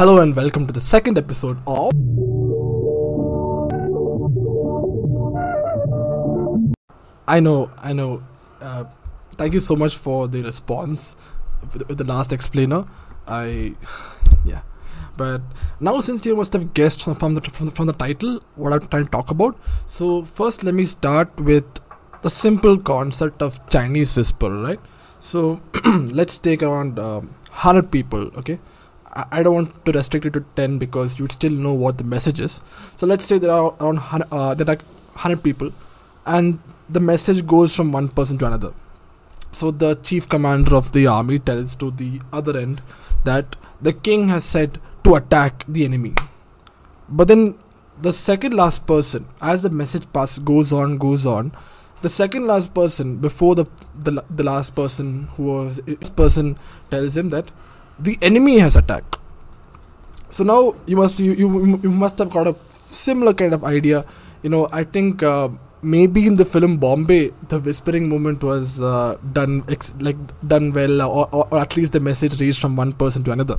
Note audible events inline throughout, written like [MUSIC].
Hello and welcome to the second episode of. I know, I know. Uh, thank you so much for the response with the last explainer. I, [SIGHS] yeah, but now since you must have guessed from the from the, from the title what I'm trying to talk about, so first let me start with the simple concept of Chinese whisper, right? So [CLEARS THROAT] let's take around um, hundred people, okay? I don't want to restrict it to 10 because you'd still know what the message is. So let's say there are around 100, uh, there are 100 people and the message goes from one person to another. So the chief commander of the army tells to the other end that the king has said to attack the enemy. But then the second last person, as the message pass goes on, goes on, the second last person before the the, the last person who was person tells him that the enemy has attacked. So now you must you, you you must have got a similar kind of idea. You know, I think uh, maybe in the film Bombay, the whispering movement was uh, done ex- like done well, or, or, or at least the message reached from one person to another.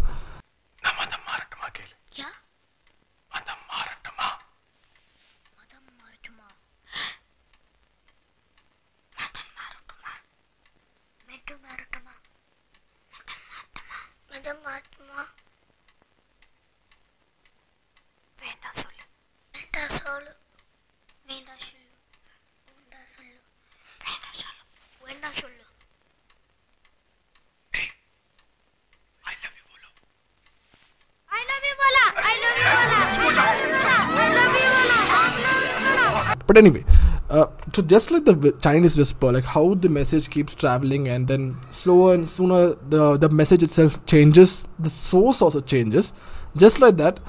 But anyway, uh, just like the Chinese whisper, like how the message keeps traveling and then slower and sooner the the message itself changes, the source also changes. Just like that,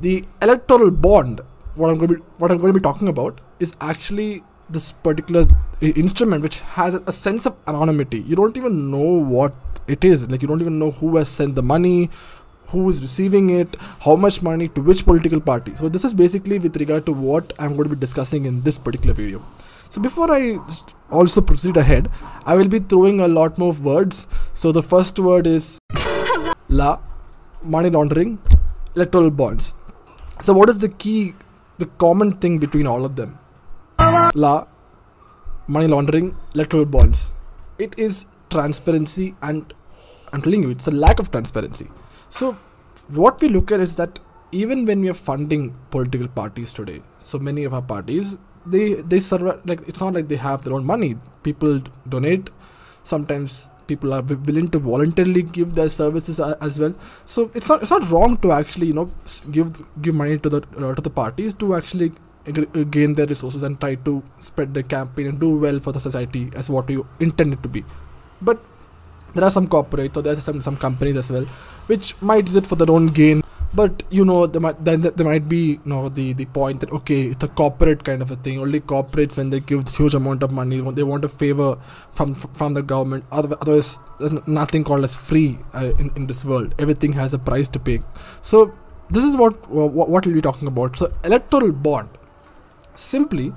the electoral bond, what I'm going to be what I'm going to be talking about, is actually this particular instrument which has a sense of anonymity. You don't even know what it is. Like you don't even know who has sent the money, who is receiving it, how much money to which political party. So this is basically with regard to what I'm going to be discussing in this particular video. So before I also proceed ahead, I will be throwing a lot more words. So the first word is la, money laundering, electoral bonds. So what is the key, the common thing between all of them? La, money laundering, electoral bonds. It is transparency and I'm telling you, it's a lack of transparency. So, what we look at is that even when we are funding political parties today, so many of our parties, they they survive like it's not like they have their own money. People donate. Sometimes people are willing to voluntarily give their services as well. So it's not it's not wrong to actually you know give give money to the uh, to the parties to actually uh, gain their resources and try to spread the campaign and do well for the society as what you intend it to be. But there are some corporates or there are some, some companies as well which might use it for their own gain but you know there might then there might be you know the the point that okay it's a corporate kind of a thing. Only corporates when they give huge amount of money they want a favor from from the government. Otherwise there's nothing called as free uh, in, in this world. Everything has a price to pay. So this is what what, what we'll be talking about. So electoral bond. Simply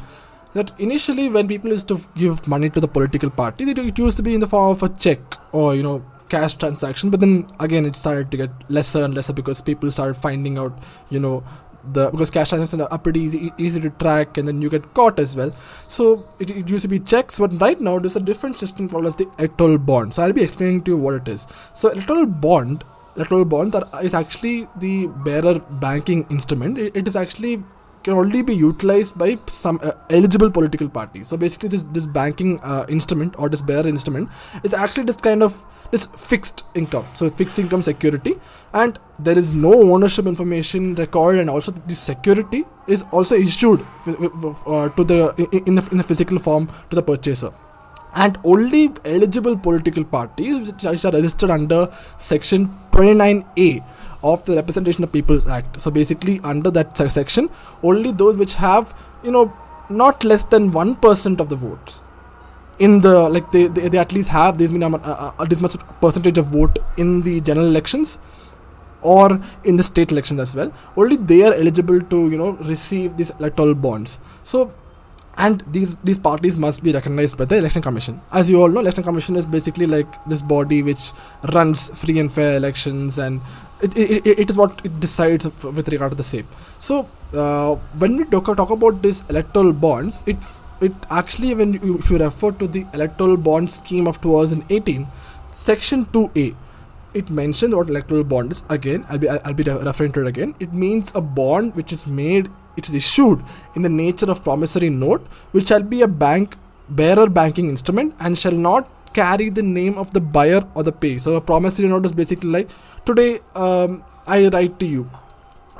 that initially when people used to give money to the political party it, used to be in the form of a check or you know cash transaction but then again it started to get lesser and lesser because people started finding out you know the because cash transactions are pretty easy easy to track and then you get caught as well. So it, it used to be checks but right now there's a different system called as the electoral bond. So i'll be explaining to you what it is. So electoral bond electoral bond that is actually the bearer banking instrument. It, it is actually can only be utilized by some uh, eligible political party. So basically, this this banking uh, instrument or this bearer instrument is actually this kind of this fixed income. So fixed income security, and there is no ownership information record, and also the security is also issued uh, to the in the, in the physical form to the purchaser and only eligible political parties which are registered under section 29a of the representation of people's act. So basically under that section only those which have you know not less than 1% of the votes in the like they, they, they at least have this, minimum, uh, uh, this much percentage of vote in the general elections or in the state elections as well. Only they are eligible to you know receive these electoral bonds. So and these these parties must be recognized by the election commission. As you all know election commission is basically like this body which runs free and fair elections and it, it, it- is what it decides with regard to the same. So uh, when we talk, talk about these electoral bonds, it it actually when you, if you refer to the electoral bond scheme of 2018, section 2A, it mentions what electoral bond is. Again, I'll be I'll be referring to it again. It means a bond which is made, it is issued in the nature of promissory note, which shall be a bank bearer banking instrument and shall not carry the name of the buyer or the pay. So a promissory note is basically like today um, I write to you,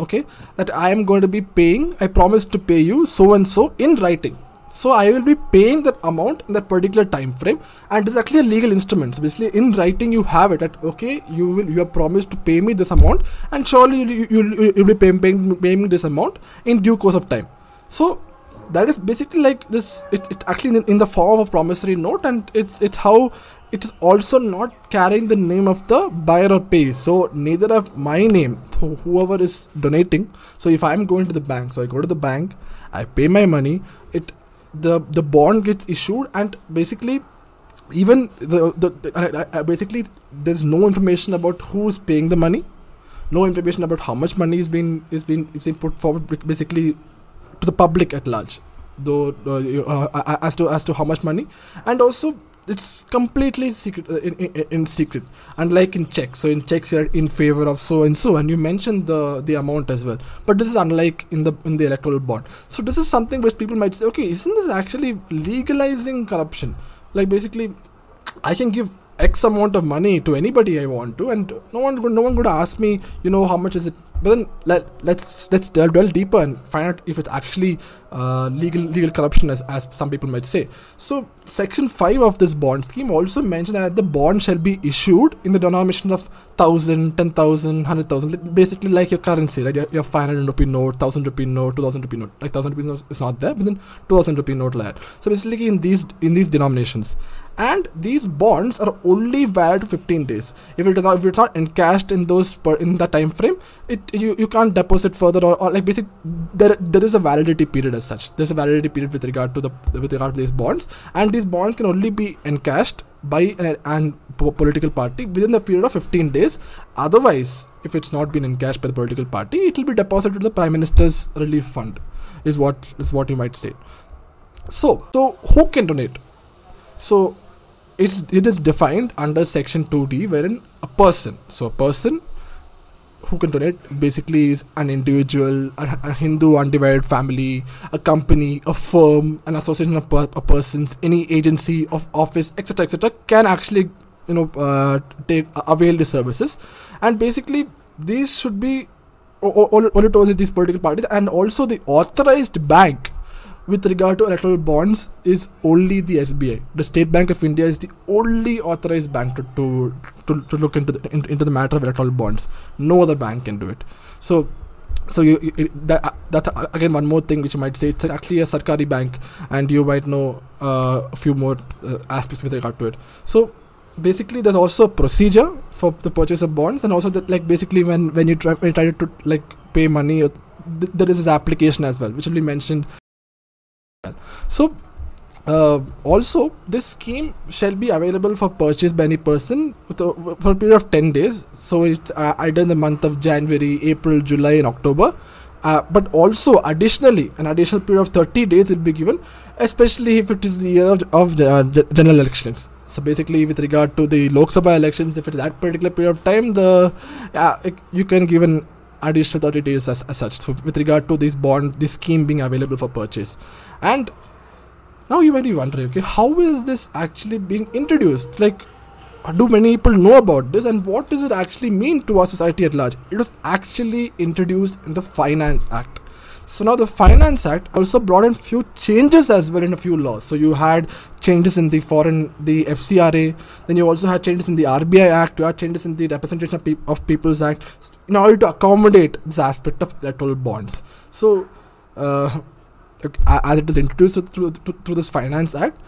okay, that I am going to be paying. I promise to pay you so and so in writing. So I will be paying that amount in that particular time frame, and it's actually a legal instrument. So basically, in writing, you have it that okay, you will you have promised to pay me this amount, and surely you you will be paying, paying paying me this amount in due course of time. So that is basically like this. It, it actually in, in the form of promissory note, and it's it's how it is also not carrying the name of the buyer or pay. So neither of my name, who- whoever is donating. So if I'm going to the bank, so I go to the bank, I pay my money. It the the bond gets issued, and basically even the, the, the I, I- basically there's no information about who is paying the money no information about how much money is being is being is being put forward basically to the public at large though uh, uh, as to as to how much money. And also it's completely secret uh, in, in, in secret. Unlike in checks so in checks you're in favor of so and so. And you mentioned the the amount as well. But this is unlike in the in the electoral bond so this is something which people might say okay isn't this actually legalizing corruption? Like basically I can give X amount of money to anybody I want to, and no one, no one would ask me, you know, how much is it. But then let let's let's delve, delve deeper and find out if it's actually uh, legal legal corruption, as as some people might say. So section five of this bond scheme also mentioned that the bond shall be issued in the denomination of thousand, ten thousand, hundred thousand, basically like your currency, right? Your, your five hundred rupee note, thousand rupee note, two thousand rupee note. Like thousand rupee note is not there, but then two thousand rupee note like that. So basically in these in these denominations and these bonds are only valid 15 days. If it is not if it's not encashed in those per, in the time frame it you, you can't deposit further or, or like basic there there is a validity period as such. There's a validity period with regard to the with regard to these bonds. And these bonds can only be encashed by uh, an, an political party within the period of 15 days. Otherwise if it's not been encashed by the political party it will be deposited to the prime minister's relief fund is what is what you might say. So so who can donate? So it's it is defined under section 2d wherein a person so a person who can donate basically is an individual a, a hindu undivided family a company a firm an association of, per, persons any agency of office etc etc can actually you know uh, take avail the services. And basically these should be o- all, all towards these political parties and also the authorized bank with regard to electoral bonds is only the SBI. The State Bank of India is the only authorized bank to to, to, to look into the in, into the matter of electoral bonds. No other bank can do it. So. So you, you that uh, that uh, again one more thing which you might say it's actually a Sarkari bank and you might know uh, a few more uh, aspects with regard to it. So basically there's also a procedure for the purchase of bonds and also that like basically when when you try, when you try to like pay money uh, th- there is this application as well which will be mentioned so, uh, also, this scheme shall be available for purchase by any person for a period of 10 days. So, it's uh, either in the month of January, April, July, and October. Uh, but also, additionally, an additional period of 30 days will be given, especially if it is the year of, of uh, general elections. So basically, with regard to the Lok Sabha elections, if it's that particular period of time, the yeah, you can give an additional 30 days as, as such. So with regard to this bond, this scheme being available for purchase, and now you might be wondering, okay, how is this actually being introduced? Like, do many people know about this, and what does it actually mean to our society at large? It was actually introduced in the Finance Act. So now the Finance Act also brought in few changes as well in a few laws. So you had changes in the foreign, the FCRA. Then you also had changes in the RBI Act. You had changes in the Representation of, Peop of People's Act in order to accommodate this aspect of electoral bonds. So, uh, as it is introduced through, through, through this Finance Act,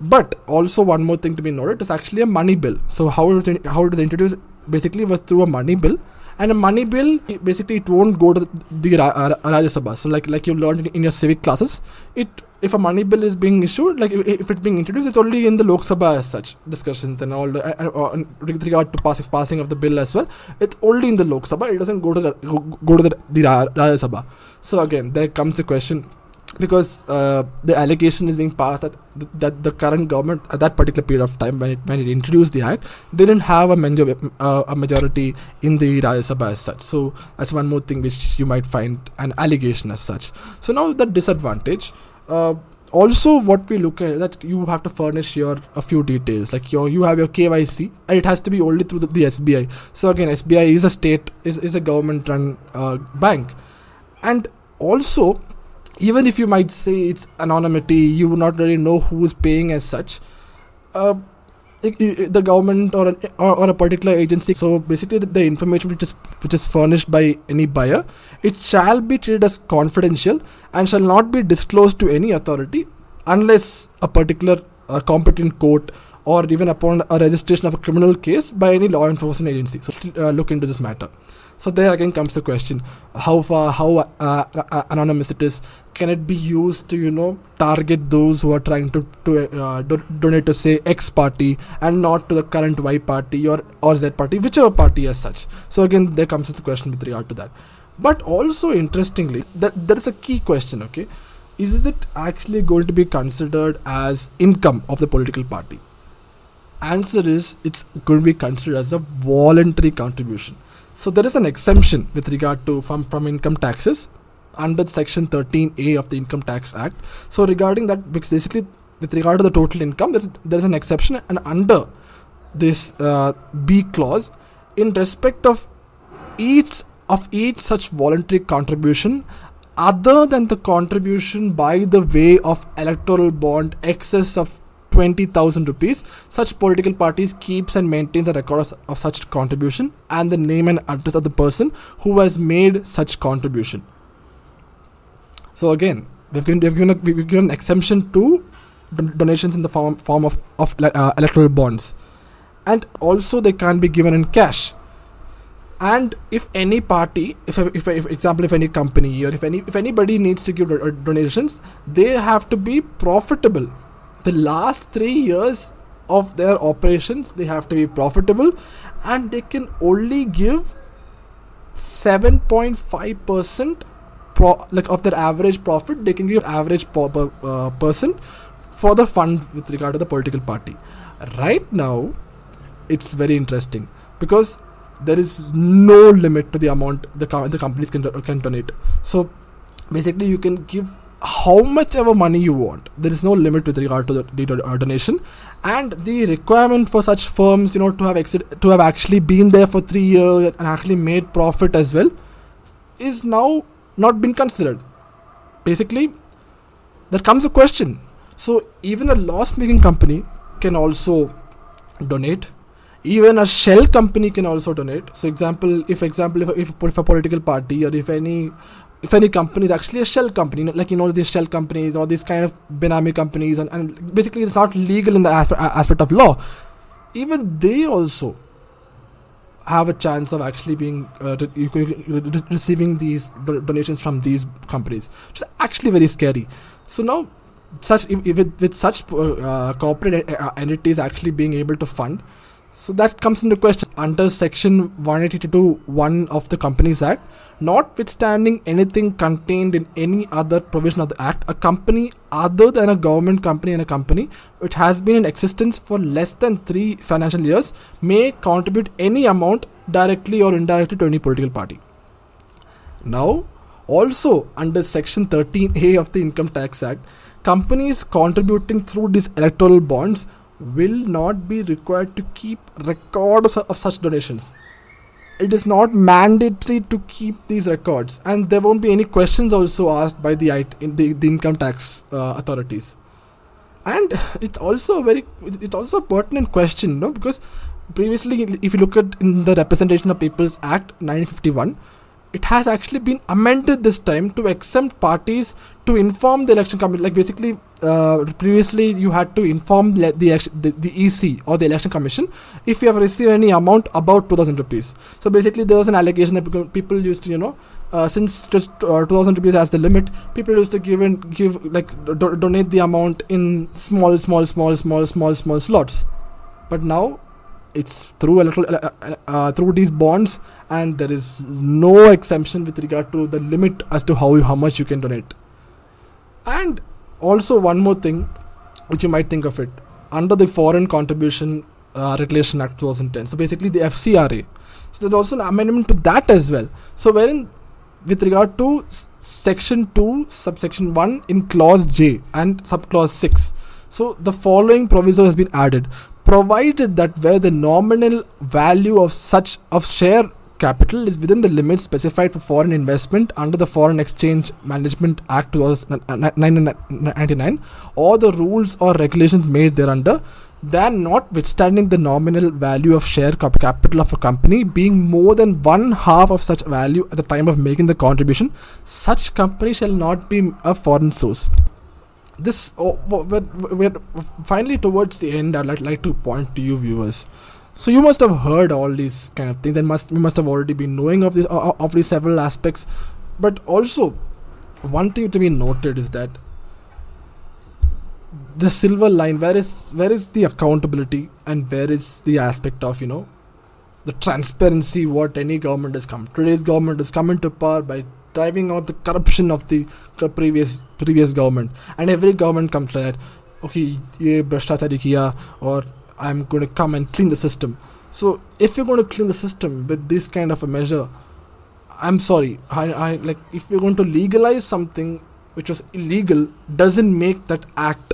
but also one more thing to be noted is actually a money bill. So how it was in, how it was introduced basically was through a money bill, and a money bill basically it won't go to the Ra- Rajya Sabha. So like like you learned in your civic classes, it if a money bill is being issued, like if, if it's being introduced, it's only in the Lok Sabha as such discussions and all the, uh, uh, uh, with regard to passing passing of the bill as well. It's only in the Lok Sabha. It doesn't go to the go, go to the, the Rajya Sabha. So again, there comes the question because uh, the allegation is being passed that that the current government at that particular period of time when it when it introduced the act they didn't have a, major, uh, a majority in the Rajya Sabha as such. So that's one more thing which you might find an allegation as such. So now the disadvantage uh, also what we look at that you have to furnish your a few details like your you have your KYC and it has to be only through the, the SBI so again SBI is a state is, is a government run uh, bank. And also even if you might say it's anonymity you would not really know who is paying as such. Uh, i- i- the government or, an, or or a particular agency so basically the, the information which is which is furnished by any buyer it shall be treated as confidential and shall not be disclosed to any authority unless a particular uh, competent court or even upon a registration of a criminal case by any law enforcement agency. So uh, look into this matter so there again comes the question how far how uh, uh, anonymous it is. Can it be used to you know target those who are trying to to uh, do- donate to say x party and not to the current y party or or z party whichever party as such? So again there comes the question with regard to that. But also interestingly that there is a key question okay? Is it actually going to be considered as income of the political party? Answer is it's going to be considered as a voluntary contribution so there is an exemption with regard to from from income taxes under section 13a of the income tax act. So regarding that because basically with regard to the total income there's, there's an exception and under this uh, b clause in respect of each of each such voluntary contribution other than the contribution by the way of electoral bond excess of 20000 rupees. Such political parties keeps and maintains the record of, such contribution and the name and address of the person who has made such contribution. So again we've given, we've given, a, we've given an exemption to donations in the form, form of, of uh, electoral bonds. And also they can't be given in cash. And if any party if, if, if example if any company or if any if anybody needs to give uh, donations they have to be profitable the last 3 years of their operations they have to be profitable and they can only give 7.5% pro- like of their average profit they can give average po- uh, person for the fund with regard to the political party. Right now it's very interesting because there is no limit to the amount the, the companies can, do- can donate. So basically you can give how much ever money you want there is no limit with regard to the, do- uh, donation. And the requirement for such firms you know to have exit to have actually been there for 3 years and actually made profit as well is now not been considered. Basically there comes a question. So even a loss making company can also donate. Even a shell company can also donate. So example if example if, if, if a political party or if any if any company is actually a shell company like you know these shell companies or these kind of benami companies and, and basically it's not legal in the aspe- aspect of law. Even they also have a chance of actually being uh, re- re- re- receiving these do- donations from these companies is actually very scary. So now such with, with such uh, uh, corporate uh, entities actually being able to fund so that comes into question. Under section 182.1 of the companies act notwithstanding anything contained in any other provision of the act a company other than a government company and a company which has been in existence for less than 3 financial years may contribute any amount directly or indirectly to any political party. Now also under section 13a of the income tax act companies contributing through these electoral bonds will not be required to keep records of such donations. It is not mandatory to keep these records and there won't be any questions also asked by the the, the income tax uh, authorities. And it's also a very it's also a pertinent question no because previously if you look at in the representation of people's act 1951 it has actually been amended this time to exempt parties to inform the election commission. Like basically, uh, previously you had to inform the the, the EC or the election commission if you have received any amount about 2000 rupees. So basically, there was an allegation that people- people used to, you know, uh, since just uh, 2000 rupees as the limit, people used to give and give like do- donate the amount in small, small, small, small, small, small slots. But now it's through little uh, uh, uh, through these bonds, and there is no exemption with regard to the limit as to how you, how much you can donate. And also one more thing, which you might think of it under the Foreign Contribution uh, Regulation Act 2010. So basically the FCRA. So there's also an amendment to that as well. So wherein with regard to section 2 subsection 1 in clause J and subclause 6. So the following proviso has been added provided that where the nominal value of such of share capital is within the limits specified for foreign investment under the Foreign Exchange Management Act 1999 or the rules or regulations made thereunder than notwithstanding the nominal value of share capital of a company being more than one half of such value at the time of making the contribution, such company shall not be a foreign source. This, oh, w- we're, finally towards the end. I'd like, to point to you viewers. So you must have heard all these kind of things, and must you must have already been knowing of this of these several aspects. But also, one thing to be noted is that the silver line where is where is the accountability and where is the aspect of you know the transparency what any government has come today's government has come into power by driving out the corruption of the previous previous government. And every government comes like that okay ye or i'm going to come and clean the system. So if you're going to clean the system with this kind of a measure i'm sorry. I, I like if you're going to legalize something which was illegal doesn't make that act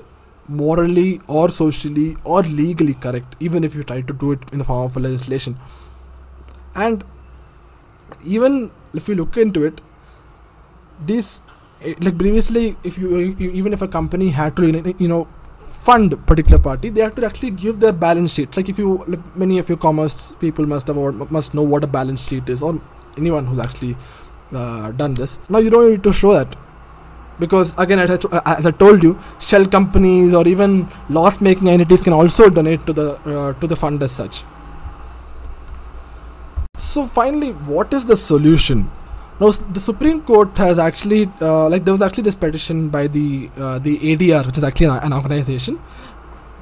morally or socially or legally correct even if you try to do it in the form of a legislation. And even if you look into it this eh, like previously if you e- even if a company had to you know fund particular party they have to actually give their balance sheet. Like if you like many of your commerce people must have or must know what a balance sheet is or anyone who's actually uh, done this. Now you don't need to show that. Because again as I, to- as I told you shell companies or even loss making entities can also donate to the uh, to the fund as such. So finally what is the solution now the supreme court has actually uh, like there was actually this petition by the uh, the adr which is actually an, an organization.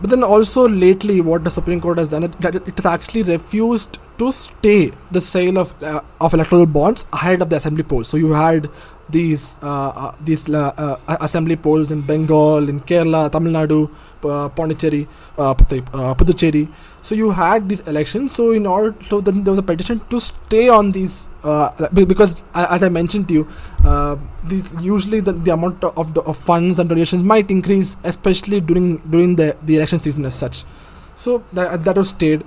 But then also lately what the supreme court has done it, it has actually refused to stay the sale of uh, of electoral bonds ahead of the assembly polls. So you had these uh, uh, these uh, uh, assembly polls in bengal in kerala tamil nadu uh, pondicherry puducherry so you had these elections so in order so then there was a petition to stay on these uh, because as i mentioned to you uh, usually the, the amount of, of funds and donations might increase especially during during the, the election season as such. So that, that was stayed.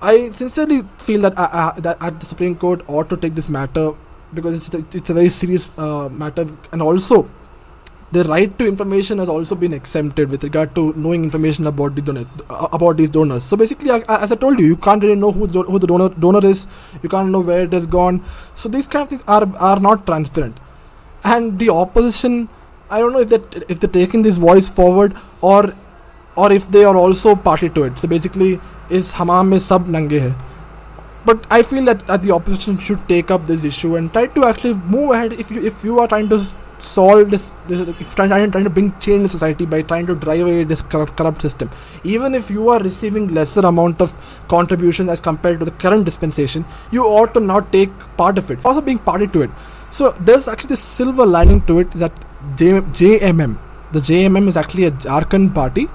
I sincerely feel that, uh, uh, that at the supreme court ought to take this matter because it's it's a very serious uh, matter. And also the right to information has also been exempted with regard to knowing information about the donors about these donors. So basically as i told you you can't really know who the, who the donor donor is. You can't know where it has gone. So these kind of things are are not transparent. And the opposition i don't know if that if they're taking this voice forward or or if they are also party to it. So basically is hamam mein sab nange hai. But i feel that, that the opposition should take up this issue and try to actually move ahead if you if you are trying to solve this, this trying, trying to bring change in society by trying to drive away this corrupt, corrupt system. Even if you are receiving lesser amount of contribution as compared to the current dispensation you ought to not take part of it. Also being party to it. So there's actually this silver lining to it that J, jmm the jmm is actually a jharkhand party.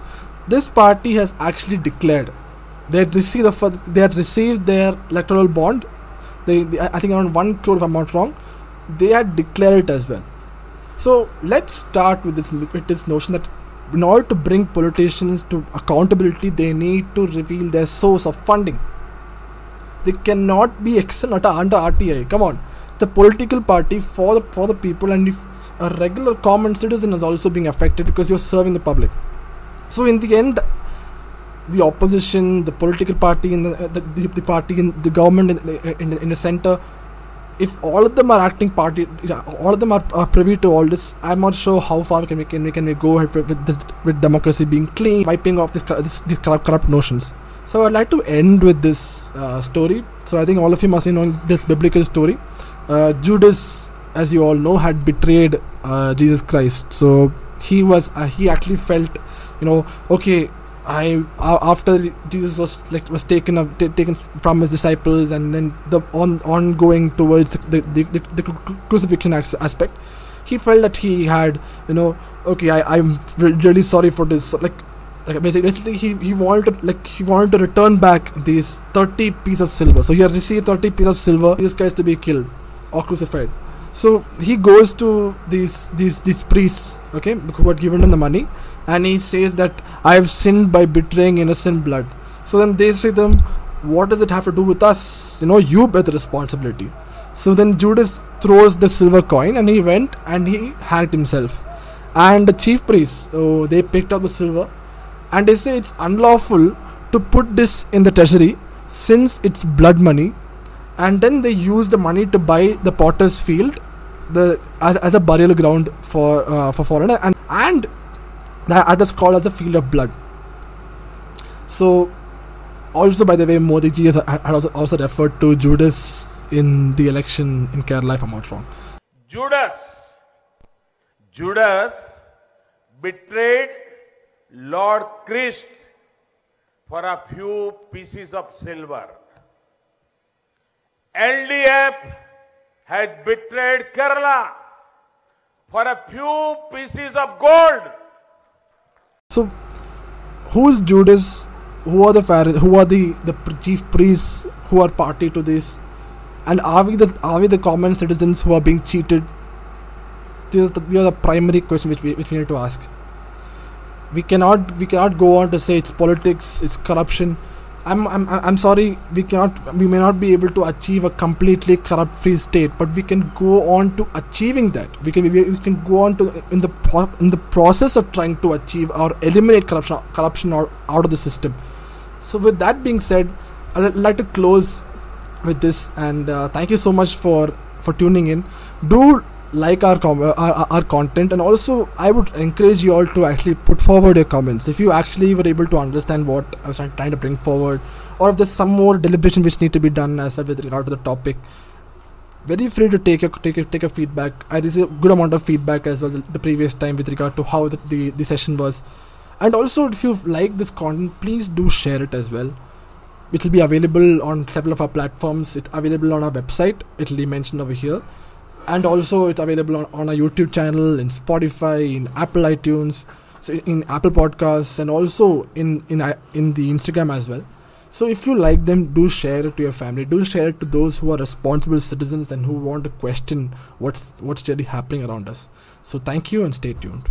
This party has actually declared they had received the they had received their electoral bond. They, they i think around 1 crore if i'm not wrong. They had declared it as well so let's start with this with this notion that in order to bring politicians to accountability, they need to reveal their source of funding. They cannot be external under RTI. Come on, the political party for the for the people, and if a regular common citizen is also being affected because you're serving the public. So in the end, the opposition, the political party, in the the, the, the party in the government in in, in the center if all of them are acting party, all of them are, are privy to all this, I'm not sure how far can we can we can we go with with, this, with democracy being clean, wiping off this, this these corrupt, corrupt notions. So I'd like to end with this uh, story. So I think all of you must be knowing this biblical story. Uh, Judas, as you all know, had betrayed uh, Jesus Christ. So he was uh, he actually felt, you know, okay. I after Jesus was like was taken up, ta- taken from his disciples, and then the on ongoing towards the the, the, the cru- crucifixion as- aspect, he felt that he had you know okay I I'm really sorry for this. Like like basically, basically he, he wanted to like he wanted to return back these 30 pieces of silver. So he had received 30 pieces of silver this guy is to be killed or crucified. So he goes to these these these priests okay who had given him the money and he says that i have sinned by betraying innocent blood. So then they say to him what does it have to do with us? You know you bear the responsibility. So then judas throws the silver coin and he went and he hanged himself. And the chief priests so they picked up the silver and they say it's unlawful to put this in the treasury since it's blood money. And then they use the money to buy the potter's field the as, as a burial ground for uh, for foreigner. And and that is called as the field of blood so also by the way modi ji has had also, referred to judas in the election in kerala if i'm not wrong Judas, Judas betrayed Lord Christ for a few pieces of silver. LDF has betrayed Kerala for a few pieces of gold. So, who is Judas? Who are the? Who are the the chief priests who are party to this? And are we the are we the common citizens who are being cheated? This is the, these are the primary question which we which we need to ask. We cannot we cannot go on to say it's politics, it's corruption. I'm I'm I'm sorry. We cannot we may not be able to achieve a completely corrupt free state, but we can go on to achieving that. We can we, we can go on to in the pro- in the process of trying to achieve or eliminate corruption corruption or out of the system. So with that being said, I'd like to close with this and uh, thank you so much for for tuning in. Do like our, com- uh, our our content and also I would encourage you all to actually put forward your comments. If you actually were able to understand what I was trying to bring forward or if there's some more deliberation which need to be done as well with regard to the topic very free to take a take a take a feedback. I received a good amount of feedback as well the, the previous time with regard to how the, the the session was. And also if you like this content please do share it as well. It will be available on several of our platforms. It's available on our website. It will be mentioned over here and also it's available on, on our youtube channel in spotify in apple itunes so in- apple podcasts and also in in uh, in the instagram as well. So if you like them do share it to your family. Do share it to those who are responsible citizens and who want to question what's what's really happening around us. So thank you and stay tuned